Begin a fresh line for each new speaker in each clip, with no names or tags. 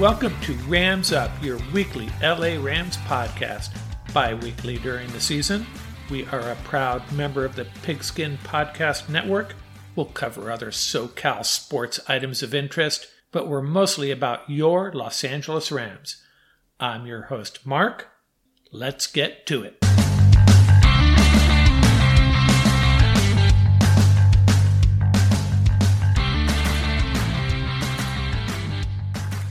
Welcome to Rams Up, your weekly LA Rams podcast. Bi weekly during the season, we are a proud member of the Pigskin Podcast Network. We'll cover other SoCal sports items of interest, but we're mostly about your Los Angeles Rams. I'm your host, Mark. Let's get to it.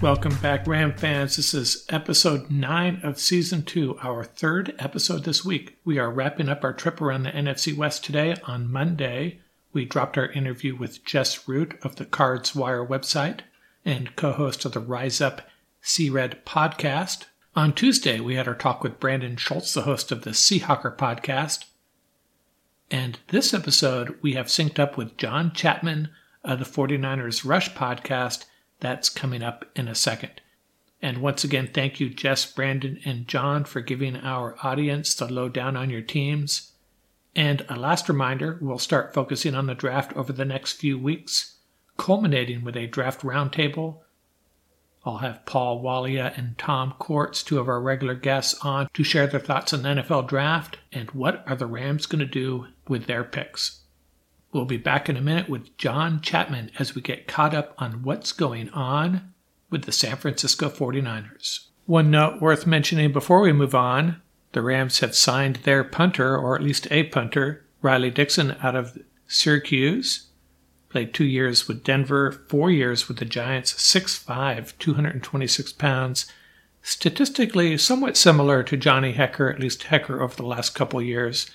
Welcome back, Ram fans. This is episode 9 of season 2, our third episode this week. We are wrapping up our trip around the NFC West today. On Monday, we dropped our interview with Jess Root of the Cards Wire website and co host of the Rise Up Sea Red podcast. On Tuesday, we had our talk with Brandon Schultz, the host of the Seahawker podcast. And this episode, we have synced up with John Chapman of the 49ers Rush podcast that's coming up in a second. And once again, thank you, Jess, Brandon, and John, for giving our audience the lowdown on your teams. And a last reminder we'll start focusing on the draft over the next few weeks, culminating with a draft roundtable. I'll have Paul Walia and Tom Courts, two of our regular guests, on to share their thoughts on the NFL draft and what are the Rams going to do with their picks. We'll be back in a minute with John Chapman as we get caught up on what's going on with the San Francisco 49ers. One note worth mentioning before we move on the Rams have signed their punter, or at least a punter, Riley Dixon, out of Syracuse. Played two years with Denver, four years with the Giants, 6'5, 226 pounds. Statistically, somewhat similar to Johnny Hekker, at least Hekker over the last couple years.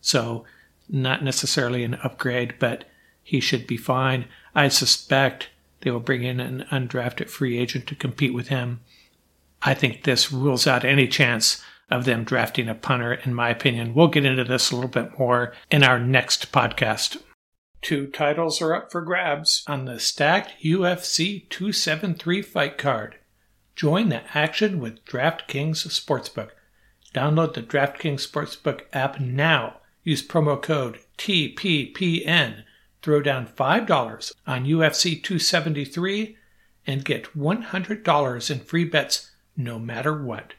So not necessarily an upgrade, but he should be fine. I suspect they will bring in an undrafted free agent to compete with him. I think this rules out any chance of them drafting a punter, in my opinion. We'll get into this a little bit more in our next podcast. Two titles are up for grabs on the stacked UFC 273 fight card. Join the action with DraftKings Sportsbook. Download the DraftKings Sportsbook app now Use promo code TPPN. Throw down $5 on UFC 273 and get $100 in free bets no matter what.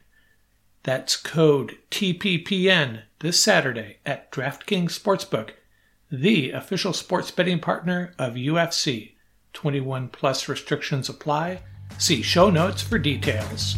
That's code TPPN this Saturday at DraftKings Sportsbook, the official sports betting partner of UFC. 21 plus restrictions apply. See show notes for details.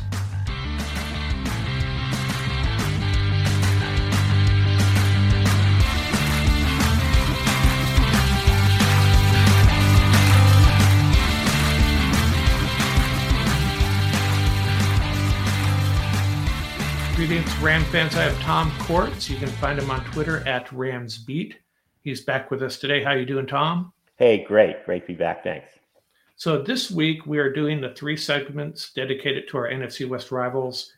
Greetings, Ram fans. I have Tom Courts. You can find him on Twitter at RamsBeat. He's back with us today. How you doing, Tom?
Hey, great. Great to be back. Thanks.
So this week we are doing the three segments dedicated to our NFC West rivals.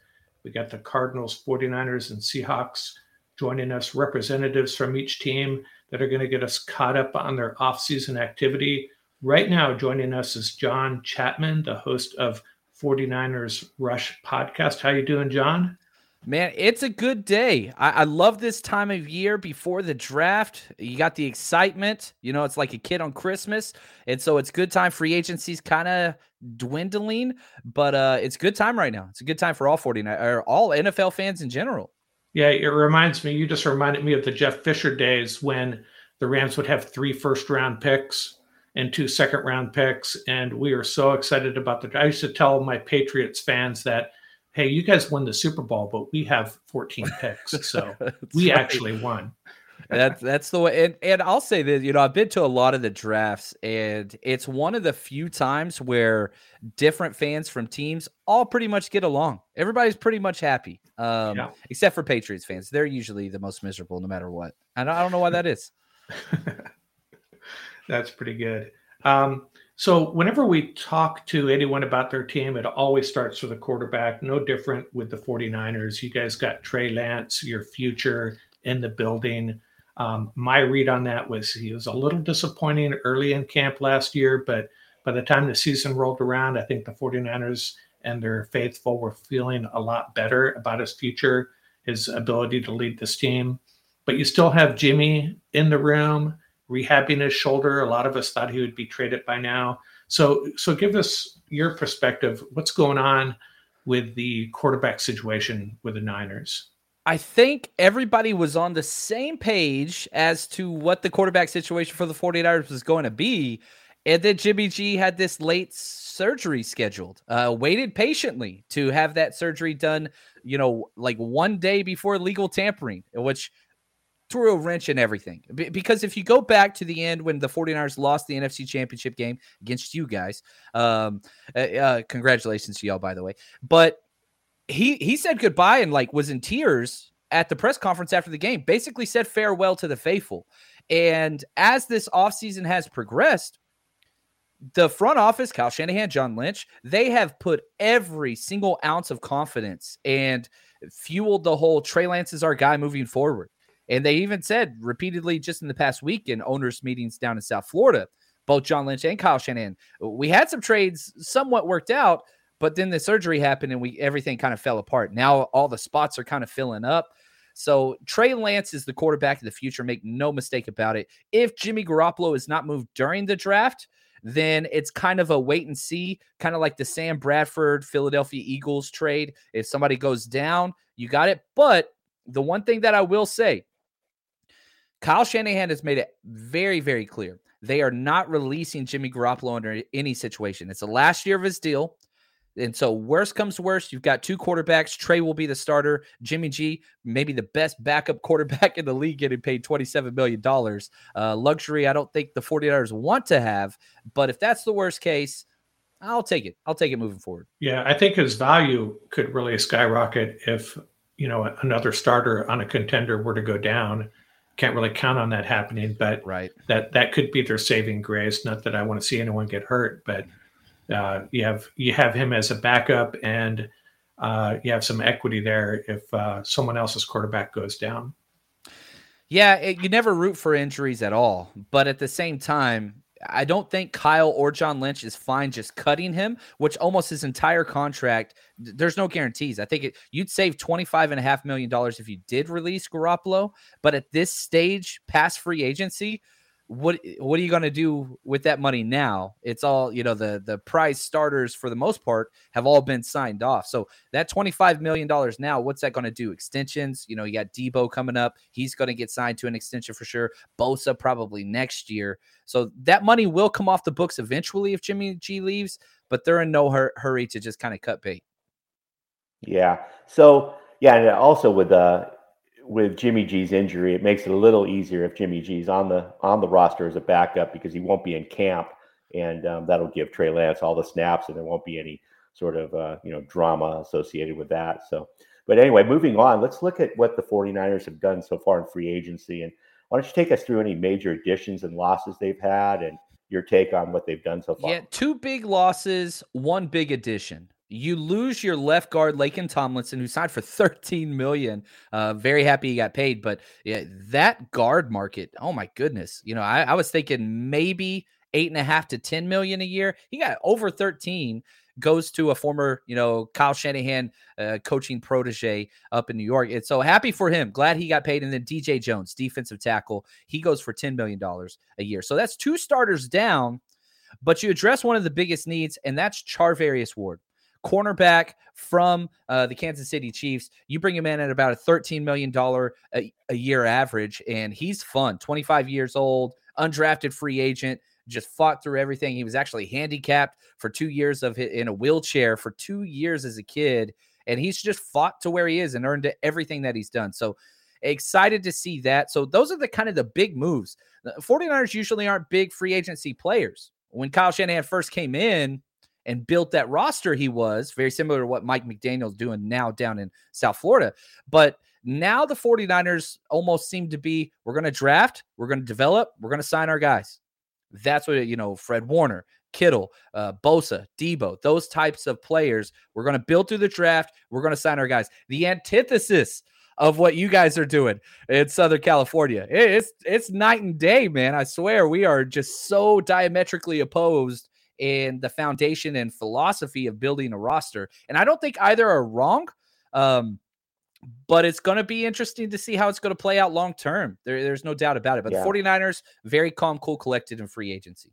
We got the Cardinals, 49ers, and Seahawks joining us, representatives from each team that are going to get us caught up on their offseason activity. Right now, joining us is John Chapman, the host of 49ers Rush podcast. How you doing, John?
Man, it's a good day. I, I, love this time of year before the draft. You got the excitement. You know, it's like a kid on Christmas. And so it's good time. Free agency's kind of dwindling, but uh it's good time right now. It's a good time for all 49 or all NFL fans in general.
Yeah, it reminds me, you just reminded me of the Jeff Fisher days when the Rams would have three first round picks and two second round picks. And we were so excited about the I used to tell my Patriots fans that hey, you guys won the Super Bowl, but we have 14 picks. So we right. actually won.
that's that's the way and, and I'll say this, you know, I've been to a lot of the drafts and it's one of the few times where different fans from teams all pretty much get along. Everybody's pretty much happy. Um, yeah. except for Patriots fans. They're usually the most miserable no matter what. And I don't know why that is.
that's pretty good. Um, so whenever we talk to anyone about their team, it always starts with a quarterback. No different with the 49ers. You guys got Trey Lance, your future in the building. Um, my read on that was he was a little disappointing early in camp last year, but by the time the season rolled around, I think the 49ers and their faithful were feeling a lot better about his future, his ability to lead this team. But you still have Jimmy in the room rehabbing his shoulder. A lot of us thought he would be traded by now. So, so give us your perspective. What's going on with the quarterback situation with the Niners?
I think everybody was on the same page as to what the quarterback situation for the 49ers was going to be. And then Jimmy G had this late surgery scheduled, uh, waited patiently to have that surgery done, you know, like one day before legal tampering, which threw a wrench in everything. B- because if you go back to the end when the 49ers lost the NFC championship game against you guys, um, uh, uh, congratulations to y'all, by the way. But he he said goodbye and like was in tears at the press conference after the game, basically said farewell to the faithful. And as this offseason has progressed, the front office, Kyle Shanahan, John Lynch, they have put every single ounce of confidence and fueled the whole Trey Lance is our guy moving forward. And they even said repeatedly just in the past week in owners' meetings down in South Florida, both John Lynch and Kyle Shanahan, we had some trades somewhat worked out, but then the surgery happened and we everything kind of fell apart. Now all the spots are kind of filling up. So Trey Lance is the quarterback of the future. Make no mistake about it. If Jimmy Garoppolo is not moved during the draft, then it's kind of a wait and see, kind of like the Sam Bradford Philadelphia Eagles trade. If somebody goes down, you got it. But the one thing that I will say, Kyle Shanahan has made it very, very clear they are not releasing Jimmy Garoppolo under any situation. It's the last year of his deal. And so, worst comes worst, you've got two quarterbacks. Trey will be the starter. Jimmy G, maybe the best backup quarterback in the league, getting paid $27 million. Uh, luxury, I don't think the 49ers want to have. But if that's the worst case, I'll take it. I'll take it moving forward.
Yeah, I think his value could really skyrocket if, you know, another starter on a contender were to go down can't really count on that happening, but
right.
that that could be their saving grace. Not that I want to see anyone get hurt, but uh, you have you have him as a backup, and uh, you have some equity there if uh, someone else's quarterback goes down.
Yeah, it, you never root for injuries at all, but at the same time, I don't think Kyle or John Lynch is fine just cutting him, which almost his entire contract, there's no guarantees. I think it, you'd save $25.5 million if you did release Garoppolo. But at this stage, past free agency, what what are you going to do with that money now? It's all you know. The the prize starters for the most part have all been signed off. So that twenty five million dollars now, what's that going to do? Extensions. You know, you got Deebo coming up. He's going to get signed to an extension for sure. Bosa probably next year. So that money will come off the books eventually if Jimmy G leaves. But they're in no hur- hurry to just kind of cut bait.
Yeah. So yeah, and also with uh with Jimmy G's injury, it makes it a little easier if Jimmy G's on the on the roster as a backup because he won't be in camp, and um, that'll give Trey Lance all the snaps, and there won't be any sort of uh, you know drama associated with that. So, but anyway, moving on, let's look at what the 49ers have done so far in free agency. And why don't you take us through any major additions and losses they've had and your take on what they've done so far?
Yeah, two big losses, one big addition. You lose your left guard, Laken Tomlinson, who signed for 13 million. Uh, very happy he got paid, but yeah, that guard market, oh my goodness. You know, I, I was thinking maybe eight and a half to 10 million a year. He got over 13 goes to a former, you know, Kyle Shanahan uh, coaching protege up in New York. It's so happy for him. Glad he got paid. And then DJ Jones, defensive tackle, he goes for $10 million a year. So that's two starters down, but you address one of the biggest needs, and that's Charvarius Ward cornerback from uh, the Kansas City Chiefs. You bring him in at about a $13 million a, a year average, and he's fun. 25 years old, undrafted free agent, just fought through everything. He was actually handicapped for two years of in a wheelchair for two years as a kid, and he's just fought to where he is and earned everything that he's done. So excited to see that. So those are the kind of the big moves. The 49ers usually aren't big free agency players. When Kyle Shanahan first came in, and built that roster he was very similar to what Mike McDaniel's doing now down in South Florida. But now the 49ers almost seem to be we're going to draft, we're going to develop, we're going to sign our guys. That's what, you know, Fred Warner, Kittle, uh, Bosa, Deebo, those types of players. We're going to build through the draft. We're going to sign our guys. The antithesis of what you guys are doing in Southern California. It's it's night and day, man. I swear we are just so diametrically opposed in the foundation and philosophy of building a roster. And I don't think either are wrong. Um, but it's going to be interesting to see how it's going to play out long term. There, there's no doubt about it. But yeah. the 49ers, very calm, cool, collected in free agency.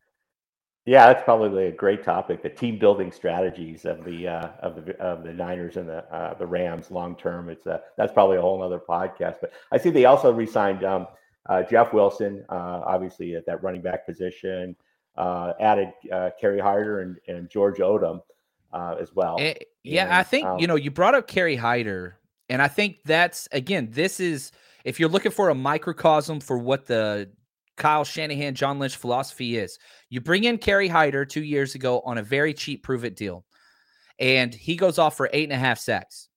Yeah, that's probably a great topic. The team building strategies of the uh, of the of the Niners and the uh, the Rams long term. It's a, that's probably a whole other podcast. But I see they also re-signed um, uh, Jeff Wilson, uh, obviously at that running back position added uh, Kerry Hyder and, and George Odum uh, as well.
Eh, yeah, and, I think um, you know you brought up Kerry Hyder, and I think that's again this is if you're looking for a microcosm for what the Kyle Shanahan, John Lynch philosophy is. You bring in Kerry Hyder two years ago on a very cheap prove it deal, and he goes off for eight and a half sacks.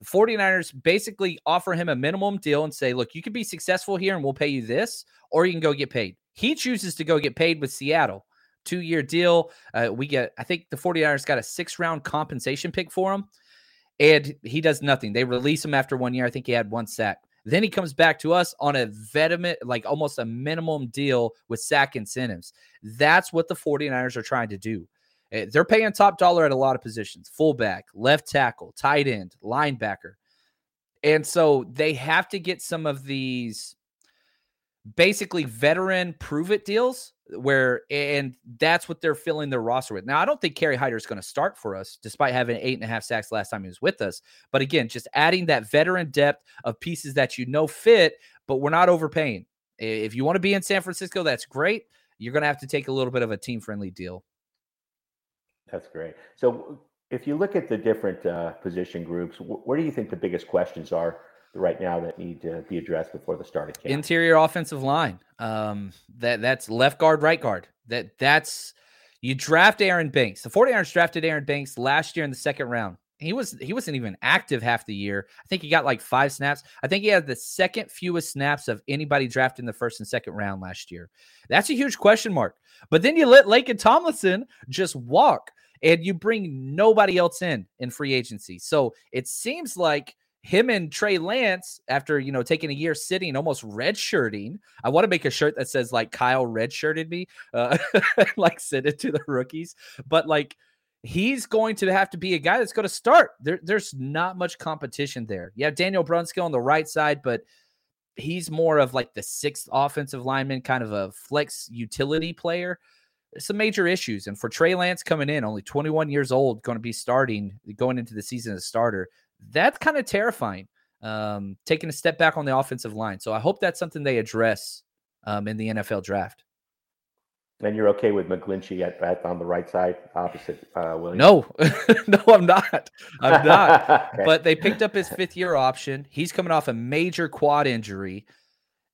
The 49ers basically offer him a minimum deal and say, look, you can be successful here and we'll pay you this, or you can go get paid. He chooses to go get paid with Seattle. Two year deal. Uh, we get, I think the 49ers got a six round compensation pick for him, and he does nothing. They release him after one year. I think he had one sack. Then he comes back to us on a vitamin, like almost a minimum deal with sack incentives. That's what the 49ers are trying to do. Eh, they're paying top dollar at a lot of positions fullback, left tackle, tight end, linebacker. And so they have to get some of these basically veteran prove it deals where and that's what they're filling their roster with. Now, I don't think Kerry Hyder is going to start for us, despite having eight and a half sacks last time he was with us. But again, just adding that veteran depth of pieces that you know fit, but we're not overpaying. If you want to be in San Francisco, that's great. You're going to have to take a little bit of a team friendly deal.
That's great. So, if you look at the different uh, position groups, wh- where do you think the biggest questions are right now that need to be addressed before the start of camp.
Interior offensive line. Um, that that's left guard, right guard. That that's you draft Aaron Banks. The 49ers drafted Aaron Banks last year in the second round. He was he wasn't even active half the year. I think he got like five snaps. I think he had the second fewest snaps of anybody drafted in the first and second round last year. That's a huge question mark. But then you let Laken Tomlinson just walk and you bring nobody else in in free agency. So it seems like him and Trey Lance, after you know taking a year sitting, almost redshirting. I want to make a shirt that says like Kyle redshirted me, uh, like send it to the rookies. But like he's going to have to be a guy that's going to start. There, there's not much competition there. You have Daniel Brunskill on the right side, but he's more of like the sixth offensive lineman, kind of a flex utility player. Some major issues. And for Trey Lance coming in, only 21 years old, going to be starting, going into the season as starter, that's kind of terrifying. Um, taking a step back on the offensive line. So I hope that's something they address um, in the NFL draft.
And you're okay with McGlinchey at, at on the right side, opposite uh, Williams?
No, no, I'm not. I'm not. okay. But they picked up his fifth year option. He's coming off a major quad injury.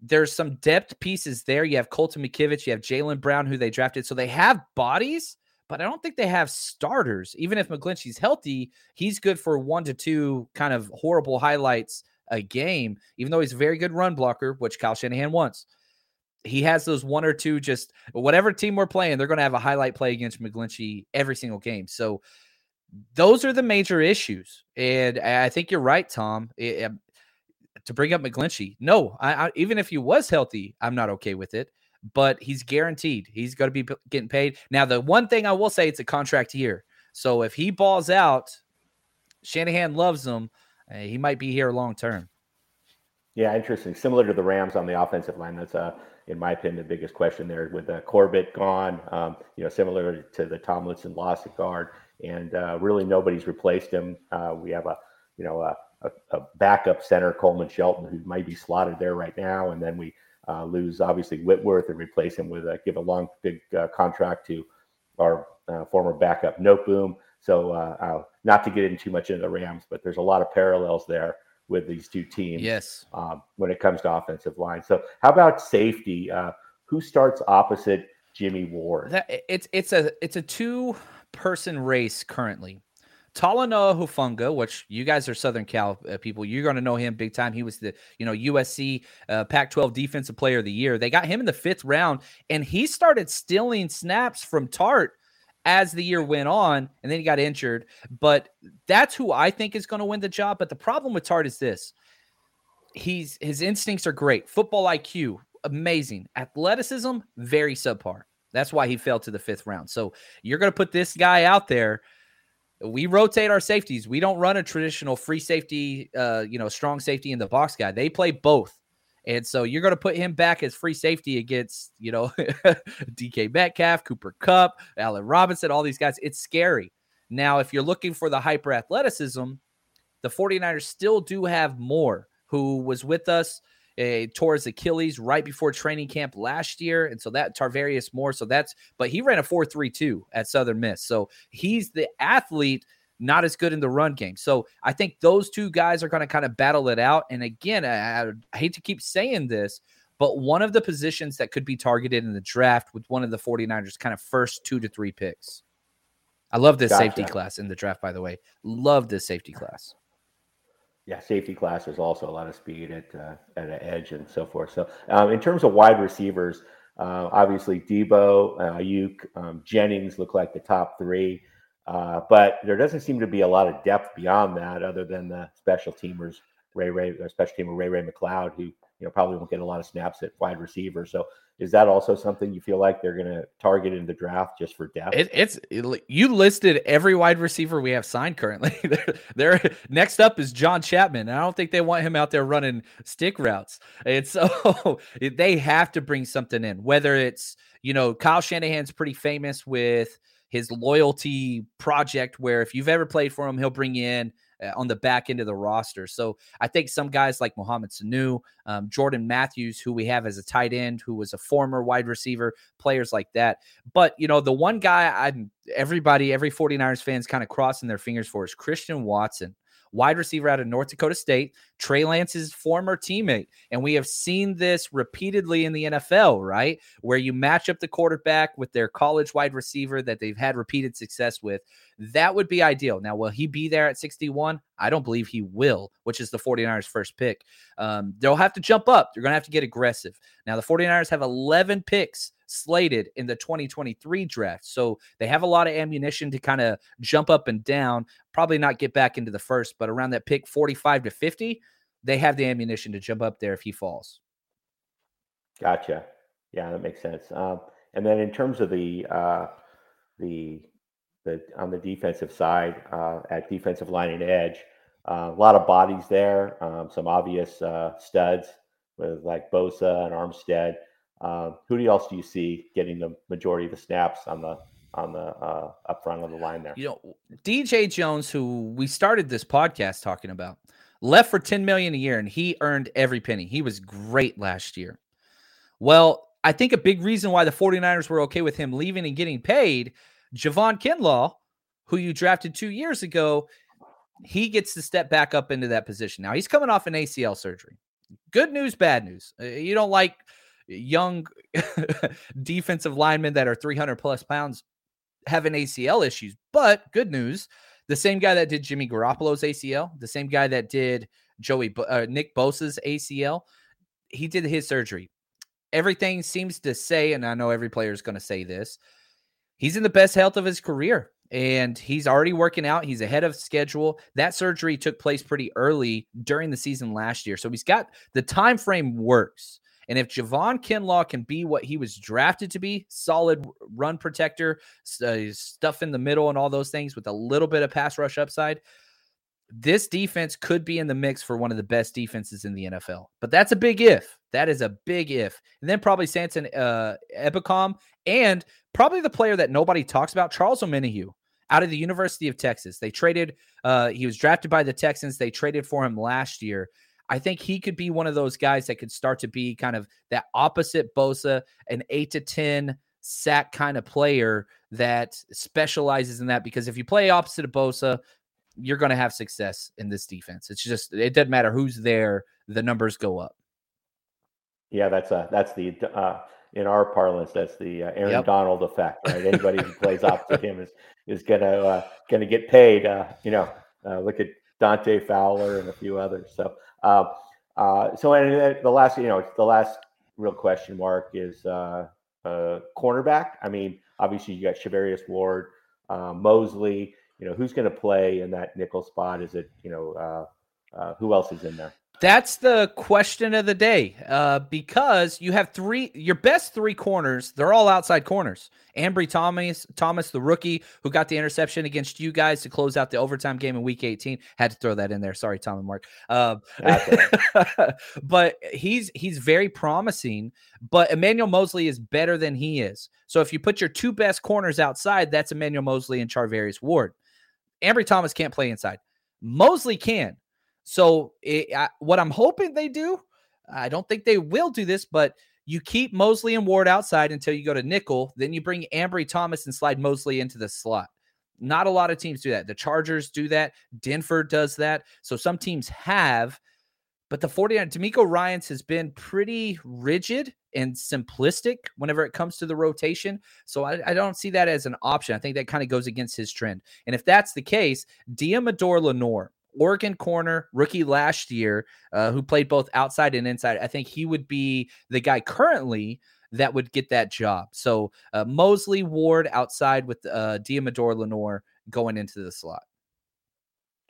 There's some depth pieces there. You have Colton McKivitz, you have Jalen Brown, who they drafted. So they have bodies, but I don't think they have starters. Even if McGlinchey's healthy, he's good for one to two kind of horrible highlights a game, even though he's a very good run blocker, which Kyle Shanahan wants. He has those one or two, just whatever team we're playing, they're going to have a highlight play against McGlinchey every single game. So those are the major issues. And I think you're right, Tom. It, um, to bring up McGlinchey, no, I, I, even if he was healthy, I'm not okay with it. But he's guaranteed he's going to be getting paid. Now, the one thing I will say, it's a contract year. So if he balls out, Shanahan loves him. Uh, he might be here long term.
Yeah, interesting. Similar to the Rams on the offensive line. That's uh, in my opinion, the biggest question there with uh, Corbett gone. Um, you know, similar to the Tomlinson loss at guard, and uh, really nobody's replaced him. Uh, we have a, you know, a, a, a, backup center, Coleman Shelton, who might be slotted there right now, and then we uh, lose obviously Whitworth and replace him with a give a long big uh, contract to our former backup Noteboom. So not to get in too much into the Rams, but there's a lot of parallels there with these two teams.
Yes.
Um, when it comes to offensive line. So how about safety? Uh, who starts opposite Jimmy Ward?
That, it's it's a it's a two person race currently. Talanoa Hufanga, which you guys are Southern Cal uh, people, you're going to know him big time. He was the you know USC uh, Pac-12 Defensive Player of the Year. They got him in the fifth round, and he started stealing snaps from Tartt as the year went on, and then he got injured. But that's who I think is going to win the job. But the problem with Tartt is this: he's his instincts are great, football IQ amazing, athleticism very subpar. That's why he fell to the fifth round. So you're going to put this guy out there. We rotate our safeties. We don't run a traditional free safety, uh, you know, strong safety in the box guy. They play both. And so you're going to put him back as free safety against, you know, DK Metcalf, Cooper Kupp, Allen Robinson, all these guys. It's scary. Now, if you're looking for the hyper athleticism, the 49ers still do have more who was with us uh, tore his Achilles right before training camp last year. And so that Tarvarius Moore. So that's, but he ran a 4 3 2 at Southern Miss. So he's the athlete not as good in the run game. So I think those two guys are going to kind of battle it out. And again, I, I, hate to keep saying this, but one of the positions that could be targeted in the draft with one of the 49ers kind of first two to three picks. I love this gotcha. safety class in the draft, by the way. Love this safety class.
Yeah, safety class. There's also a lot of speed at uh, at an edge and so forth. So, um, in terms of wide receivers, uh, obviously Deebo, uh, um, Jennings look like the top three. Uh, but there doesn't seem to be a lot of depth beyond that, other than the special teamers, Ray Ray, special teamer Ray Ray McCloud, who you know probably won't get a lot of snaps at wide receiver. So is that also something you feel like they're going to target in the draft just for depth?
It, it's it, you listed every wide receiver we have signed currently. they're, next up is John Chapman. I don't think they want him out there running stick routes, and so they have to bring something in. Whether it's you know Kyle Shanahan's pretty famous with his loyalty project where if you've ever played for him, he'll bring in uh, on the back end of the roster. So I think some guys like Mohamed Sanu, um, Jordan Matthews, who we have as a tight end, who was a former wide receiver, players like that. But, you know, the one guy I'm everybody, every 49ers fans kind of crossing their fingers for is Christian Watson wide receiver out of North Dakota State, Trey Lance's former teammate. And we have seen this repeatedly in the NFL, right? Where you match up the quarterback with their college wide receiver that they've had repeated success with. That would be ideal. Now, will he be there at 61? I don't believe he will, which is the 49ers' first pick. Um, they'll have to jump up. They're going to have to get aggressive. Now, the 49ers have 11 picks slated in the 2023 draft. So they have a lot of ammunition to kind of jump up and down, probably not get back into the first, but around that pick 45 to 50, they have the ammunition to jump up there if he falls.
Gotcha. Yeah, that makes sense. Um, and then in terms of the uh, the the on the defensive side uh, at defensive line and edge, uh, a lot of bodies there. Um, some obvious uh, studs with like Bosa and Armstead. Uh, who else do you see getting the majority of the snaps on the on the uh, up front of the line there?
You know, DJ Jones, who we started this podcast talking about, left for 10 million a year and he earned every penny. He was great last year. Well, I think a big reason why the 49ers were okay with him leaving and getting paid, Javon Kinlaw, who you drafted two years ago, he gets to step back up into that position. Now he's coming off an ACL surgery. Good news, bad news. Uh, you don't like young defensive linemen that are 300 plus pounds having ACL issues. But good news, the same guy that did Jimmy Garoppolo's ACL, the same guy that did Joey uh, Nick Bosa's ACL, he did his surgery. Everything seems to say, and I know every player is going to say this, he's in the best health of his career and he's already working out. He's ahead of schedule. That surgery took place pretty early during the season last year. So he's got the time frame works. And if Javon Kinlaw can be what he was drafted to be, solid run protector, uh, stuff in the middle and all those things with a little bit of pass rush upside, this defense could be in the mix for one of the best defenses in the NFL. But that's a big if. That is a big if. And then probably Samson uh, Ebukam and probably the player that nobody talks about, Charles Omenihu out of the University of Texas. They traded, uh, he was drafted by the Texans. They traded for him last year. I think he could be one of those guys that could start to be kind of that opposite Bosa, an eight to 10 sack kind of player that specializes in that. Because if you play opposite of Bosa, you're going to have success in this defense. It's just, it doesn't matter who's there, the numbers go up.
Yeah, that's a, that's the, uh, in our parlance, that's the uh, Aaron yep. Donald effect, right? Anybody who plays opposite him is is gonna uh, gonna get paid. Uh, you know, uh, look at Dante Fowler and a few others. So uh, uh, so and the last, you know, the last real question mark is uh, uh, cornerback. I mean, obviously you got Charvarius Ward, uh, Moseley. You know, who's going to play in that nickel spot? Is it you know uh, uh, who else is in there?
That's the question of the day uh, because you have three, your best three corners, they're all outside corners. Ambry Thomas, Thomas, the rookie who got the interception against you guys to close out the overtime game in week 18. Had to throw that in there. Sorry, Tom and Mark. Uh, but he's he's very promising. But Emmanuel Moseley is better than he is. So if you put your two best corners outside, that's Emmanuel Moseley and Charvarius Ward. Ambry Thomas can't play inside. Moseley can. So, it, I, what I'm hoping they do, I don't think they will do this, but you keep Moseley and Ward outside until you go to nickel. Then you bring Ambry Thomas and slide Moseley into the slot. Not a lot of teams do that. The Chargers do that. Denver does that. So some teams have, but the 49 DeMeco Ryans has been pretty rigid and simplistic whenever it comes to the rotation. So I, I don't see that as an option. I think that kind of goes against his trend. And if that's the case, Deommodore Lenoir, Oregon corner, rookie last year, uh, who played both outside and inside. I think he would be the guy currently that would get that job. So uh, Moseley Ward outside with uh, Deommodore Lenoir going into the slot.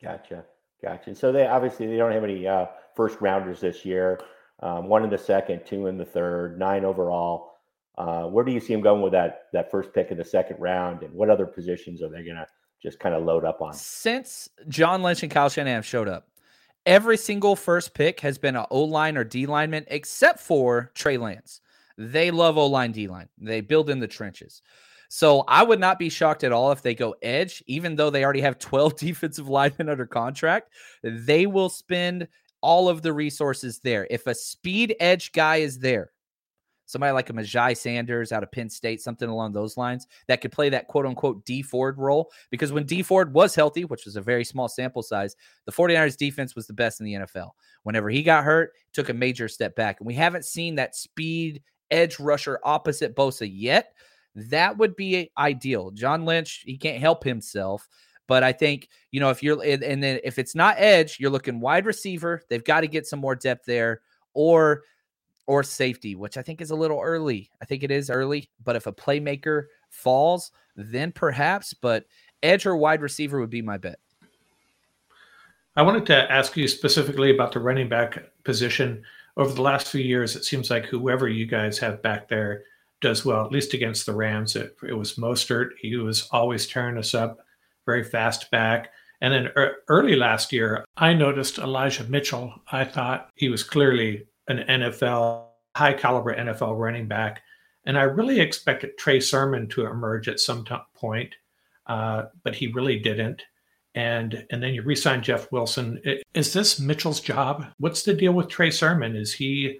Gotcha, gotcha. So they obviously they don't have any uh, first rounders this year. Um, one in the second, two in the third, nine overall. Uh, where do you see them going with that that first pick in the second round, and what other positions are they going to just kind of load up on.
Since John Lynch and Kyle Shanahan showed up, every single first pick has been an O line or D lineman, except for Trey Lance. They love O line, D line. They build in the trenches. So I would not be shocked at all if they go edge, even though they already have 12 defensive linemen under contract. They will spend all of the resources there. If a speed edge guy is there, somebody like a Myjai Sanders out of Penn State, something along those lines that could play that quote unquote Dee Ford role. Because when Dee Ford was healthy, which was a very small sample size, the 49ers defense was the best in the NFL. Whenever he got hurt, took a major step back. And we haven't seen that speed edge rusher opposite Bosa yet. That would be ideal. John Lynch, he can't help himself. But I think, you know, if you're, and then if it's not edge, you're looking wide receiver. They've got to get some more depth there. Or or safety, which I think is a little early. I think it is early, but if a playmaker falls, then perhaps, but edge or wide receiver would be my bet.
I wanted to ask you specifically about the running back position. Over the last few years, it seems like whoever you guys have back there does well, at least against the Rams. It, it was Mostert. He was always tearing us up, very fast back. And then early last year, I noticed Elijah Mitchell. I thought he was clearly an NFL, high caliber NFL running back. And I really expected Trey Sermon to emerge at some t- point, uh, but he really didn't. And and then you resign Jeff Wilson. Is this Mitchell's job? What's the deal with Trey Sermon? Is he?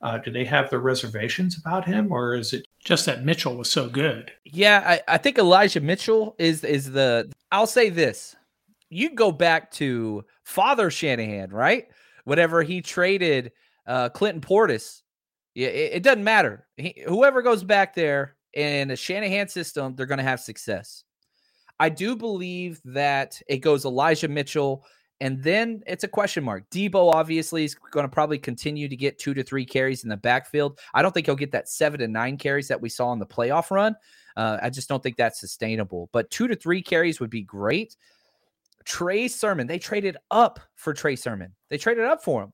Uh, do they have their reservations about him, or is it just that Mitchell was so good?
Yeah, I, I think Elijah Mitchell is is the. I'll say this: you go back to Father Shanahan, right? Whatever he traded uh, Clinton Portis. Yeah, it, it doesn't matter. He, whoever goes back there, in a Shanahan system, they're going to have success. I do believe that it goes Elijah Mitchell, and then it's a question mark. Deebo obviously is going to probably continue to get two to three carries in the backfield. I don't think he'll get that seven to nine carries that we saw in the playoff run. Uh, I just don't think that's sustainable. But two to three carries would be great. Trey Sermon, they traded up for Trey Sermon. They traded up for him.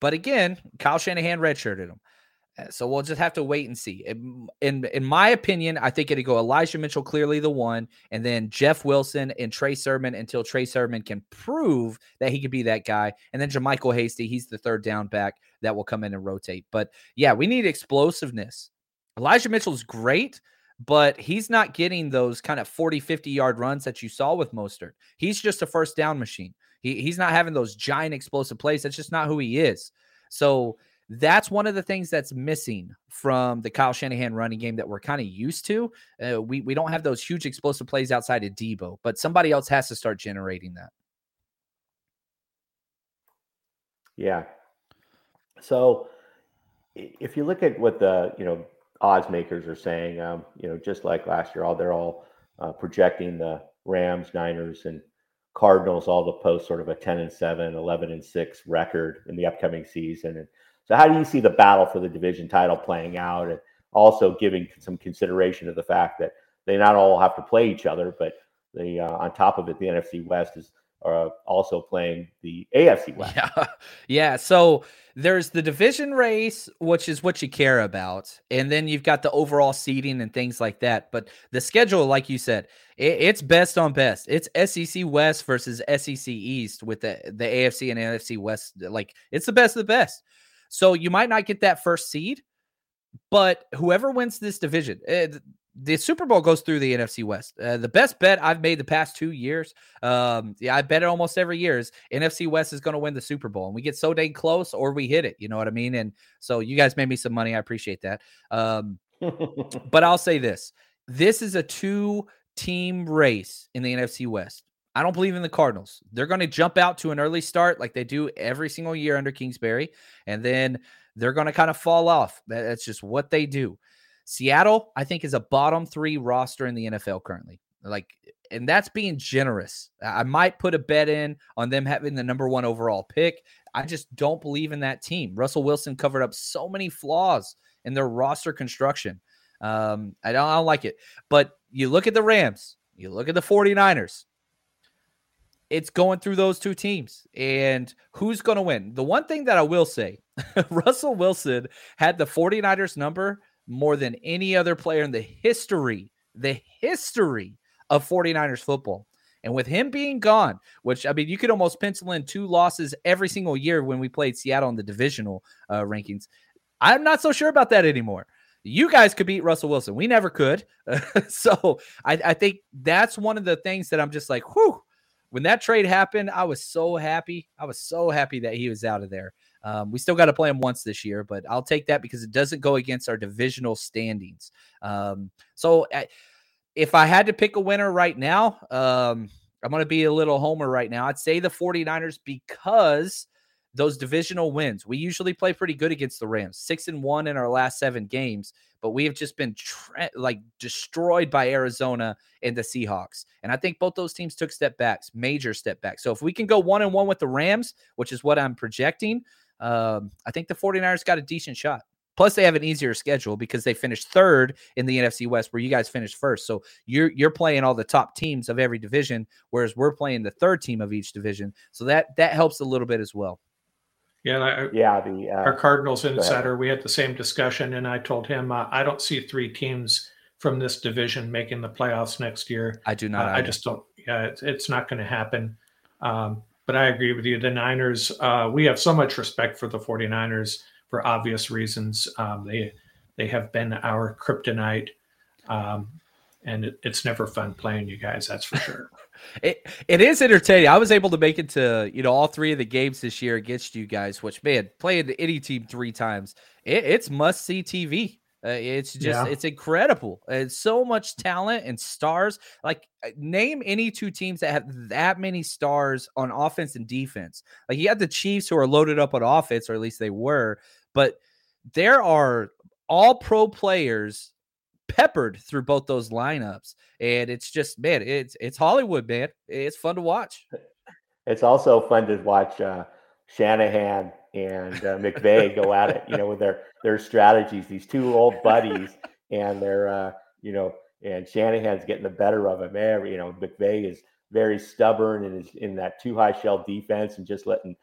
But again, Kyle Shanahan redshirted him. Uh, so we'll just have to wait and see. In in my opinion, I think it'd go Elijah Mitchell clearly the one, and then Jeff Wilson and Trey Sermon until Trey Sermon can prove that he could be that guy, and then JaMycal Hasty, he's the third down back that will come in and rotate. But yeah, we need explosiveness. Elijah Mitchell's great, but he's not getting those kind of 40, 50 yard runs that you saw with Mostert. He's just a first down machine. He, he's not having those giant explosive plays. That's just not who he is. So that's one of the things that's missing from the Kyle Shanahan running game that we're kind of used to. Uh, we we don't have those huge explosive plays outside of Deebo, but somebody else has to start generating that.
Yeah. So if you look at what the you know odds makers are saying, um, you know, just like last year, all they're all uh, projecting the Rams, Niners, and Cardinals all to post sort of a 10 and 7, 11 and 6 record in the upcoming season. And so, how do you see the battle for the division title playing out? And also giving some consideration to the fact that they not all have to play each other, but the uh, on top of it, the NFC West is uh, also playing the AFC West.
Yeah, yeah. So there's the division race, which is what you care about, and then you've got the overall seeding and things like that. But the schedule, like you said, it, it's best on best. It's SEC West versus SEC East with the the AFC and NFC West. Like it's the best of the best. So you might not get that first seed, but whoever wins this division, eh, the Super Bowl goes through the NFC West. Uh, the best bet I've made the past two years, um, yeah, I bet it almost every year is NFC West is going to win the Super Bowl, and we get so dang close, or we hit it. You know what I mean? And so you guys made me some money. I appreciate that. Um, but I'll say this: this is a two-team race in the NFC West. I don't believe in the Cardinals. They're going to jump out to an early start like they do every single year under Kingsbury, and then they're going to kind of fall off. That's just what they do. Seattle, I think, is a bottom three roster in the NFL currently. Like, and that's being generous. I might put a bet in on them having the number one overall pick. I just don't believe in that team. Russell Wilson covered up so many flaws in their roster construction. Um, I, don't, I don't like it. But you look at the Rams, you look at the 49ers, it's going through those two teams. And who's going to win? The one thing that I will say Russell Wilson had the 49ers number more than any other player in the history, the history of 49ers football. And with him being gone, which I mean, you could almost pencil in two losses every single year when we played Seattle in the divisional uh, rankings. I'm not so sure about that anymore. You guys could beat Russell Wilson. We never could. so I, I, think that's one of the things that I'm just like, whew. When that trade happened, I was so happy. I was so happy that he was out of there. Um, we still got to play them once this year, but I'll take that because it doesn't go against our divisional standings. Um, so I, if I had to pick a winner right now, um, I'm going to be a little homer right now. I'd say the 49ers because those divisional wins. We usually play pretty good against the Rams, six and one in our last seven games, but we have just been like destroyed by Arizona and the Seahawks. And I think both those teams took step backs, major step backs. So if we can go one and one with the Rams, which is what I'm projecting, um, I think the 49ers got a decent shot. Plus, they have an easier schedule because they finished third in the NFC West, where you guys finished first. So you're you're playing all the top teams of every division, whereas we're playing the third team of each division. So that that helps a little bit as well.
Yeah, I,
yeah. The uh,
our Cardinals insider, we had the same discussion, and I told him uh, I don't see three teams from this division making the playoffs next year.
I do not.
Uh, I just don't. Yeah, it's, it's not going to happen. Um, but I agree with you. The Niners, uh, we have so much respect for the 49ers for obvious reasons. Um, they they have been our kryptonite. Um, and it, it's never fun playing you guys, that's for sure.
it it is entertaining. I was able to make it to, you know, all three of the games this year against you guys, which man, playing any team three times, it, it's must see TV. Uh, it's just yeah. it's incredible. It's so much talent and stars. Like uh, name any two teams that have that many stars on offense and defense. Like you have the Chiefs who are loaded up on offense, or at least they were, but there are all pro players peppered through both those lineups. And it's just, man, it's it's Hollywood, man. It's fun to watch.
It's also fun to watch uh, Shanahan and uh, McVay go at it, you know, with their their strategies. These two old buddies, and they're, uh, you know, and Shanahan's getting the better of him. Every, you know, McVay is very stubborn and is in that too high shell defense and just letting,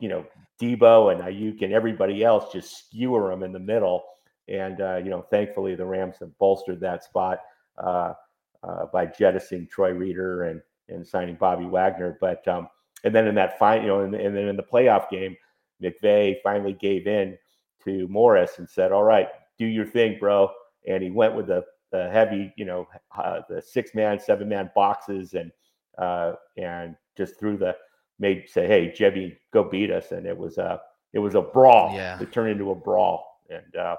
you know, Deebo and Aiyuk and everybody else just skewer them in the middle. And uh, you know, thankfully the Rams have bolstered that spot uh, uh, by jettisoning Troy Reeder and and signing Bobby Wagner. But um, and then in that fine, you know, and, and then in the playoff game, McVay finally gave in to Morris and said, "All right, do your thing, bro." And he went with the, the heavy, you know, uh, the six man, seven man boxes and uh, and just threw the made say, "Hey, Jimmy, go beat us," and it was a it was a brawl.
Yeah,
it turned into a brawl, and uh,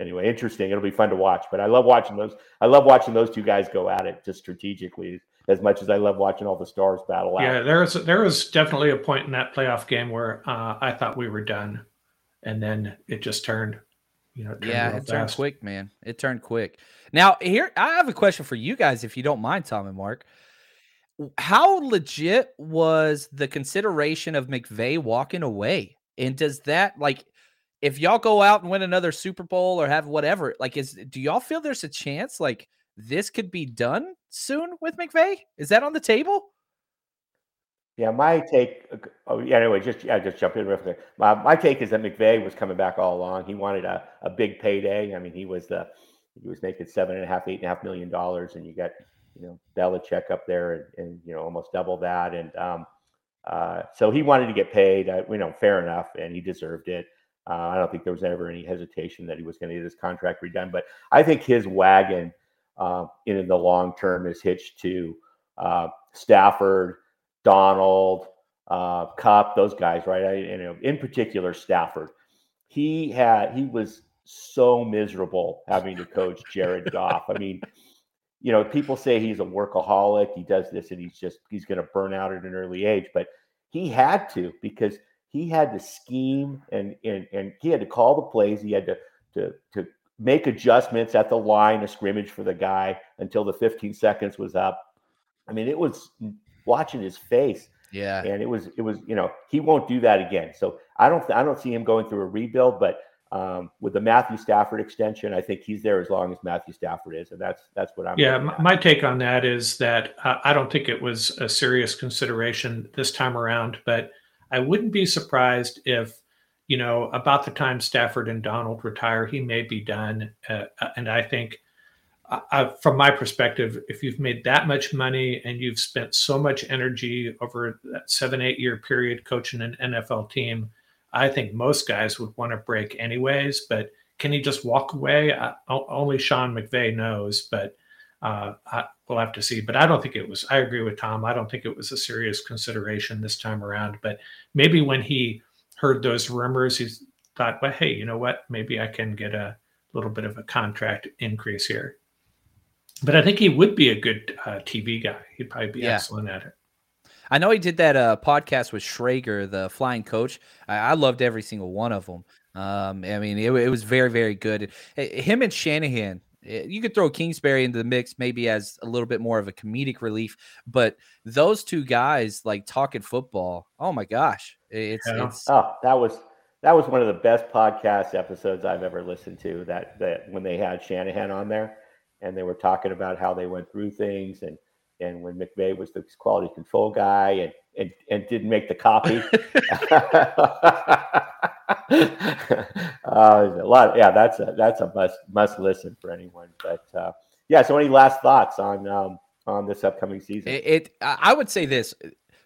anyway, interesting. It'll be fun to watch. But I love watching those. I love watching those two guys go at it just strategically as much as I love watching all the stars battle out.
Yeah, there was there was definitely a point in that playoff game where uh, I thought we were done, and then it just turned. You know,
it turned yeah, it fast. turned quick, man. It turned quick. Now, here I have a question for you guys, if you don't mind, Tom and Mark how legit was the consideration of McVay walking away? And does that like if y'all go out and win another Super Bowl or have whatever, like is do y'all feel there's a chance like this could be done soon with McVay? Is that on the table?
Yeah, my take. Uh, oh, yeah. Anyway, just yeah, just jump in real quick. My, my take is that McVay was coming back all along. He wanted a, a big payday. I mean, he was the he was making seven and a half, eight and a half million dollars, and you got you know Belichick up there and, and you know almost double that, and um, uh, so he wanted to get paid. Uh, you know, fair enough, and he deserved it. Uh, I don't think there was ever any hesitation that he was going to get his contract redone, but I think his wagon uh, in the long term is hitched to uh, Stafford, Donald, uh, Kupp, those guys, right? I, you know, in particular Stafford. He had he was so miserable having to coach Jared Goff. I mean, you know, people say he's a workaholic. He does this and he's just he's going to burn out at an early age, but he had to because he had to scheme and and and he had to call the plays. He had to to to make adjustments at the line of scrimmage for the guy until the 15 seconds was up. I mean, it was watching his face.
Yeah.
And it was it was, you know, he won't do that again. So I don't I don't see him going through a rebuild, but um, with the Matthew Stafford extension, I think he's there as long as Matthew Stafford is, and that's that's what I'm.
Yeah, my take on that is that uh, I don't think it was a serious consideration this time around, but I wouldn't be surprised if, you know, about the time Stafford and Donald retire, he may be done. Uh, uh and I think, uh, uh, from my perspective, if you've made that much money and you've spent so much energy over that seven eight year period coaching an NFL team I think most guys would want to break anyways, but can he just walk away? I, only Sean McVay knows, but uh, I, we'll have to see. But I don't think it was, I agree with Tom. I don't think it was a serious consideration this time around. But maybe when he heard those rumors, he thought, well, hey, you know what? Maybe I can get a little bit of a contract increase here. But I think he would be a good uh, TV guy. He'd probably be yeah. excellent at it.
I know he did that uh, podcast with Schrager, the flying coach. I, I loved every single one of them. Um, I mean, it, it, was very, very good. Him and Shanahan, Eh, you could throw Kingsbury into the mix maybe as a little bit more of a comedic relief, but those two guys like talking football. Oh my gosh, it's, yeah. it's
oh that was that was one of the best podcast episodes I've ever listened to. That that when they had Shanahan on there and they were talking about how they went through things and and when McVay was the quality control guy and and, and didn't make the copy. uh, a lot. Yeah, that's a that's a must must listen for anyone. But uh, yeah, so any last thoughts on um, on this upcoming season?
It, it I would say this: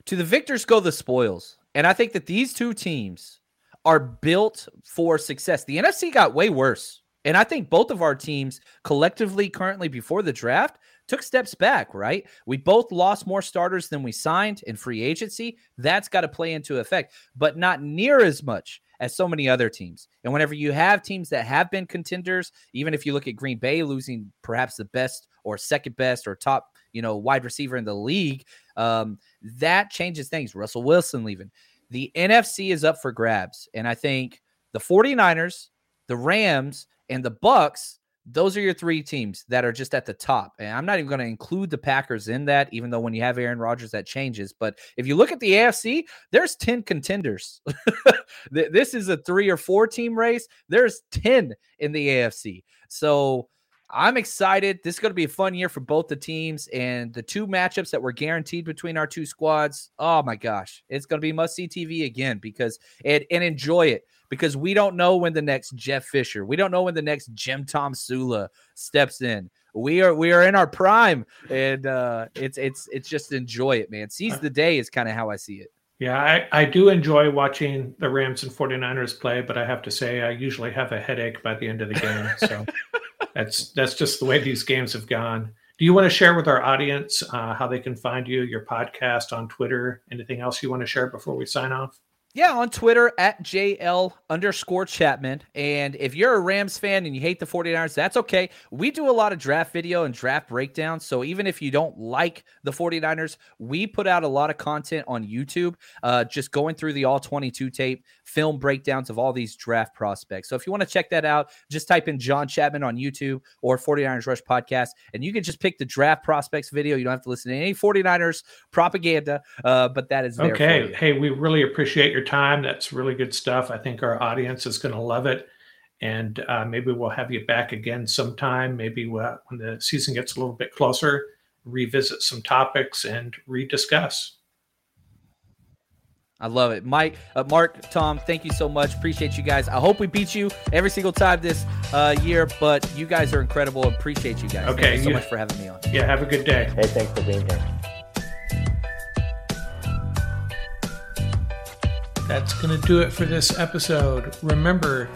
to the victors go the spoils, and I think that these two teams are built for success. The NFC got way worse. And I think both of our teams collectively currently before the draft took steps back, right? We both lost more starters than we signed in free agency. That's got to play into effect, but not near as much as so many other teams. And whenever you have teams that have been contenders, even if you look at Green Bay losing perhaps the best or second best or top, you know, wide receiver in the league, um, that changes things. Russell Wilson leaving. The NFC is up for grabs. And I think the 49ers, the Rams, and the Bucks those are your three teams that are just at the top. And I'm not even going to include the Packers in that, even though when you have Aaron Rodgers, that changes. But if you look at the AFC, there's 10 contenders. this is a three or four team race. There's 10 in the AFC. So I'm excited. This is going to be a fun year for both the teams. And the two matchups that were guaranteed between our two squads, oh my gosh, it's going to be must see TV again because and, and enjoy it because we don't know when the next Jeff Fisher, we don't know when the next Jim Tomsula steps in. We are we are in our prime, and uh, it's it's it's just enjoy it, man. Seize the day is kind of how I see it.
Yeah, I, I do enjoy watching the Rams and 49ers play, but I have to say I usually have a headache by the end of the game. So that's that's just the way these games have gone. Do you want to share with our audience uh, how they can find you, your podcast on Twitter, anything else you want to share before we sign off?
Yeah, on Twitter at JL underscore Chapman. And if you're a Rams fan and you hate the 49ers, that's okay. We do a lot of draft video and draft breakdowns. So even if you don't like the 49ers, we put out a lot of content on YouTube, uh, just going through the all 22 tape, film breakdowns of all these draft prospects. So if you want to check that out, just type in John Chapman on YouTube or 49ers Rush podcast, and you can just pick the draft prospects video. You don't have to listen to any 49ers propaganda, uh, but that is
okay. Hey, we really appreciate your your time. That's really good stuff. I think our audience is going to love it. And uh, maybe we'll have you back again sometime. Maybe we'll, when the season gets a little bit closer, revisit some topics and rediscuss.
I love it. Mike, uh, Mark, Tom, thank you so much. Appreciate you guys. I hope we beat you every single time this uh, year, but you guys are incredible. Appreciate you guys. Okay. Thank you so you, much for having me on.
Yeah, have a good day.
Hey, thanks for being here.
That's going to do it for this episode. Remember,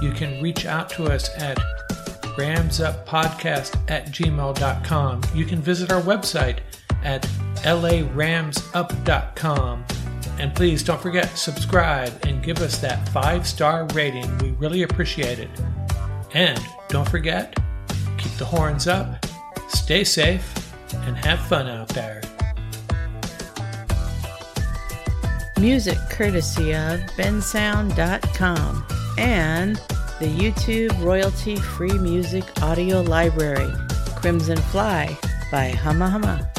you can reach out to us at ramsuppodcast at gmail.com. You can visit our website at laramsup.com. And please don't forget, subscribe and give us that five star rating. We really appreciate it. And don't forget, keep the horns up, stay safe, and have fun out there.
Music courtesy of bensound.com and the YouTube royalty free music audio library, Crimson Fly by Hama Hama.